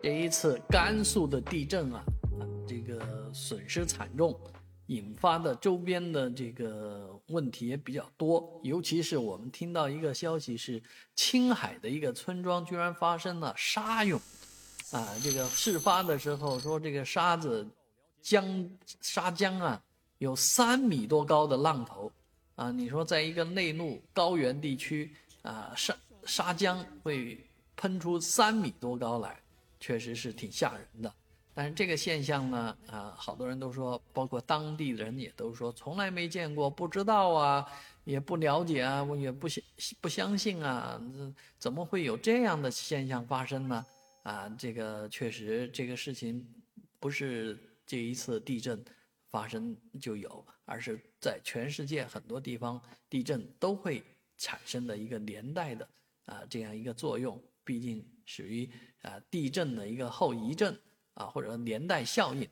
这一次甘肃的地震啊，这个损失惨重，引发的周边的这个问题也比较多。尤其是我们听到一个消息，是青海的一个村庄居然发生了沙涌，啊，这个事发的时候说这个沙子江沙江啊有三米多高的浪头，啊，你说在一个内陆高原地区啊，沙沙江会喷出三米多高来。确实是挺吓人的，但是这个现象呢，啊，好多人都说，包括当地人也都说，从来没见过，不知道啊，也不了解啊，我也不相不相信啊，怎么会有这样的现象发生呢？啊，这个确实这个事情不是这一次地震发生就有，而是在全世界很多地方地震都会产生的一个连带的啊这样一个作用。毕竟属于啊地震的一个后遗症啊，或者连带效应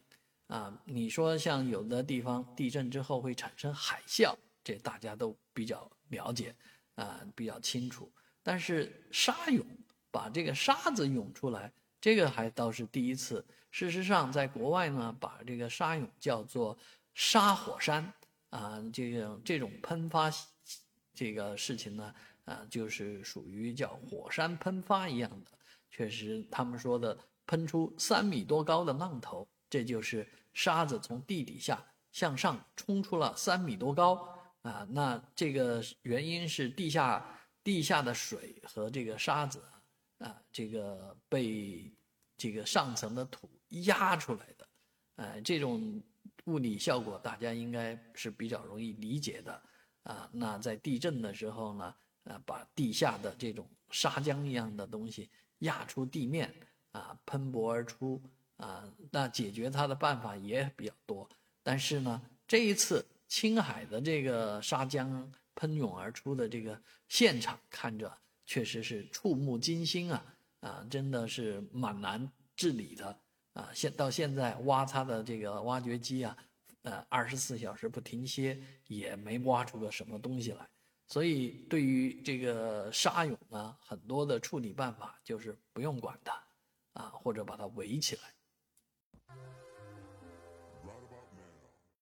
啊。你说像有的地方地震之后会产生海啸，这大家都比较了解啊，比较清楚。但是沙涌把这个沙子涌出来，这个还倒是第一次。事实上，在国外呢，把这个沙涌叫做沙火山啊，这个这种喷发这个事情呢。啊，就是属于叫火山喷发一样的，确实，他们说的喷出三米多高的浪头，这就是沙子从地底下向上冲出了三米多高啊。那这个原因是地下地下的水和这个沙子啊，这个被这个上层的土压出来的，哎，这种物理效果大家应该是比较容易理解的啊。那在地震的时候呢？啊，把地下的这种砂浆一样的东西压出地面，啊，喷薄而出，啊，那解决它的办法也比较多。但是呢，这一次青海的这个砂浆喷涌而出的这个现场，看着确实是触目惊心啊，啊，真的是蛮难治理的啊。现到现在挖它的这个挖掘机啊，呃，二十四小时不停歇，也没挖出个什么东西来。所以，对于这个沙涌呢，很多的处理办法就是不用管它，啊，或者把它围起来。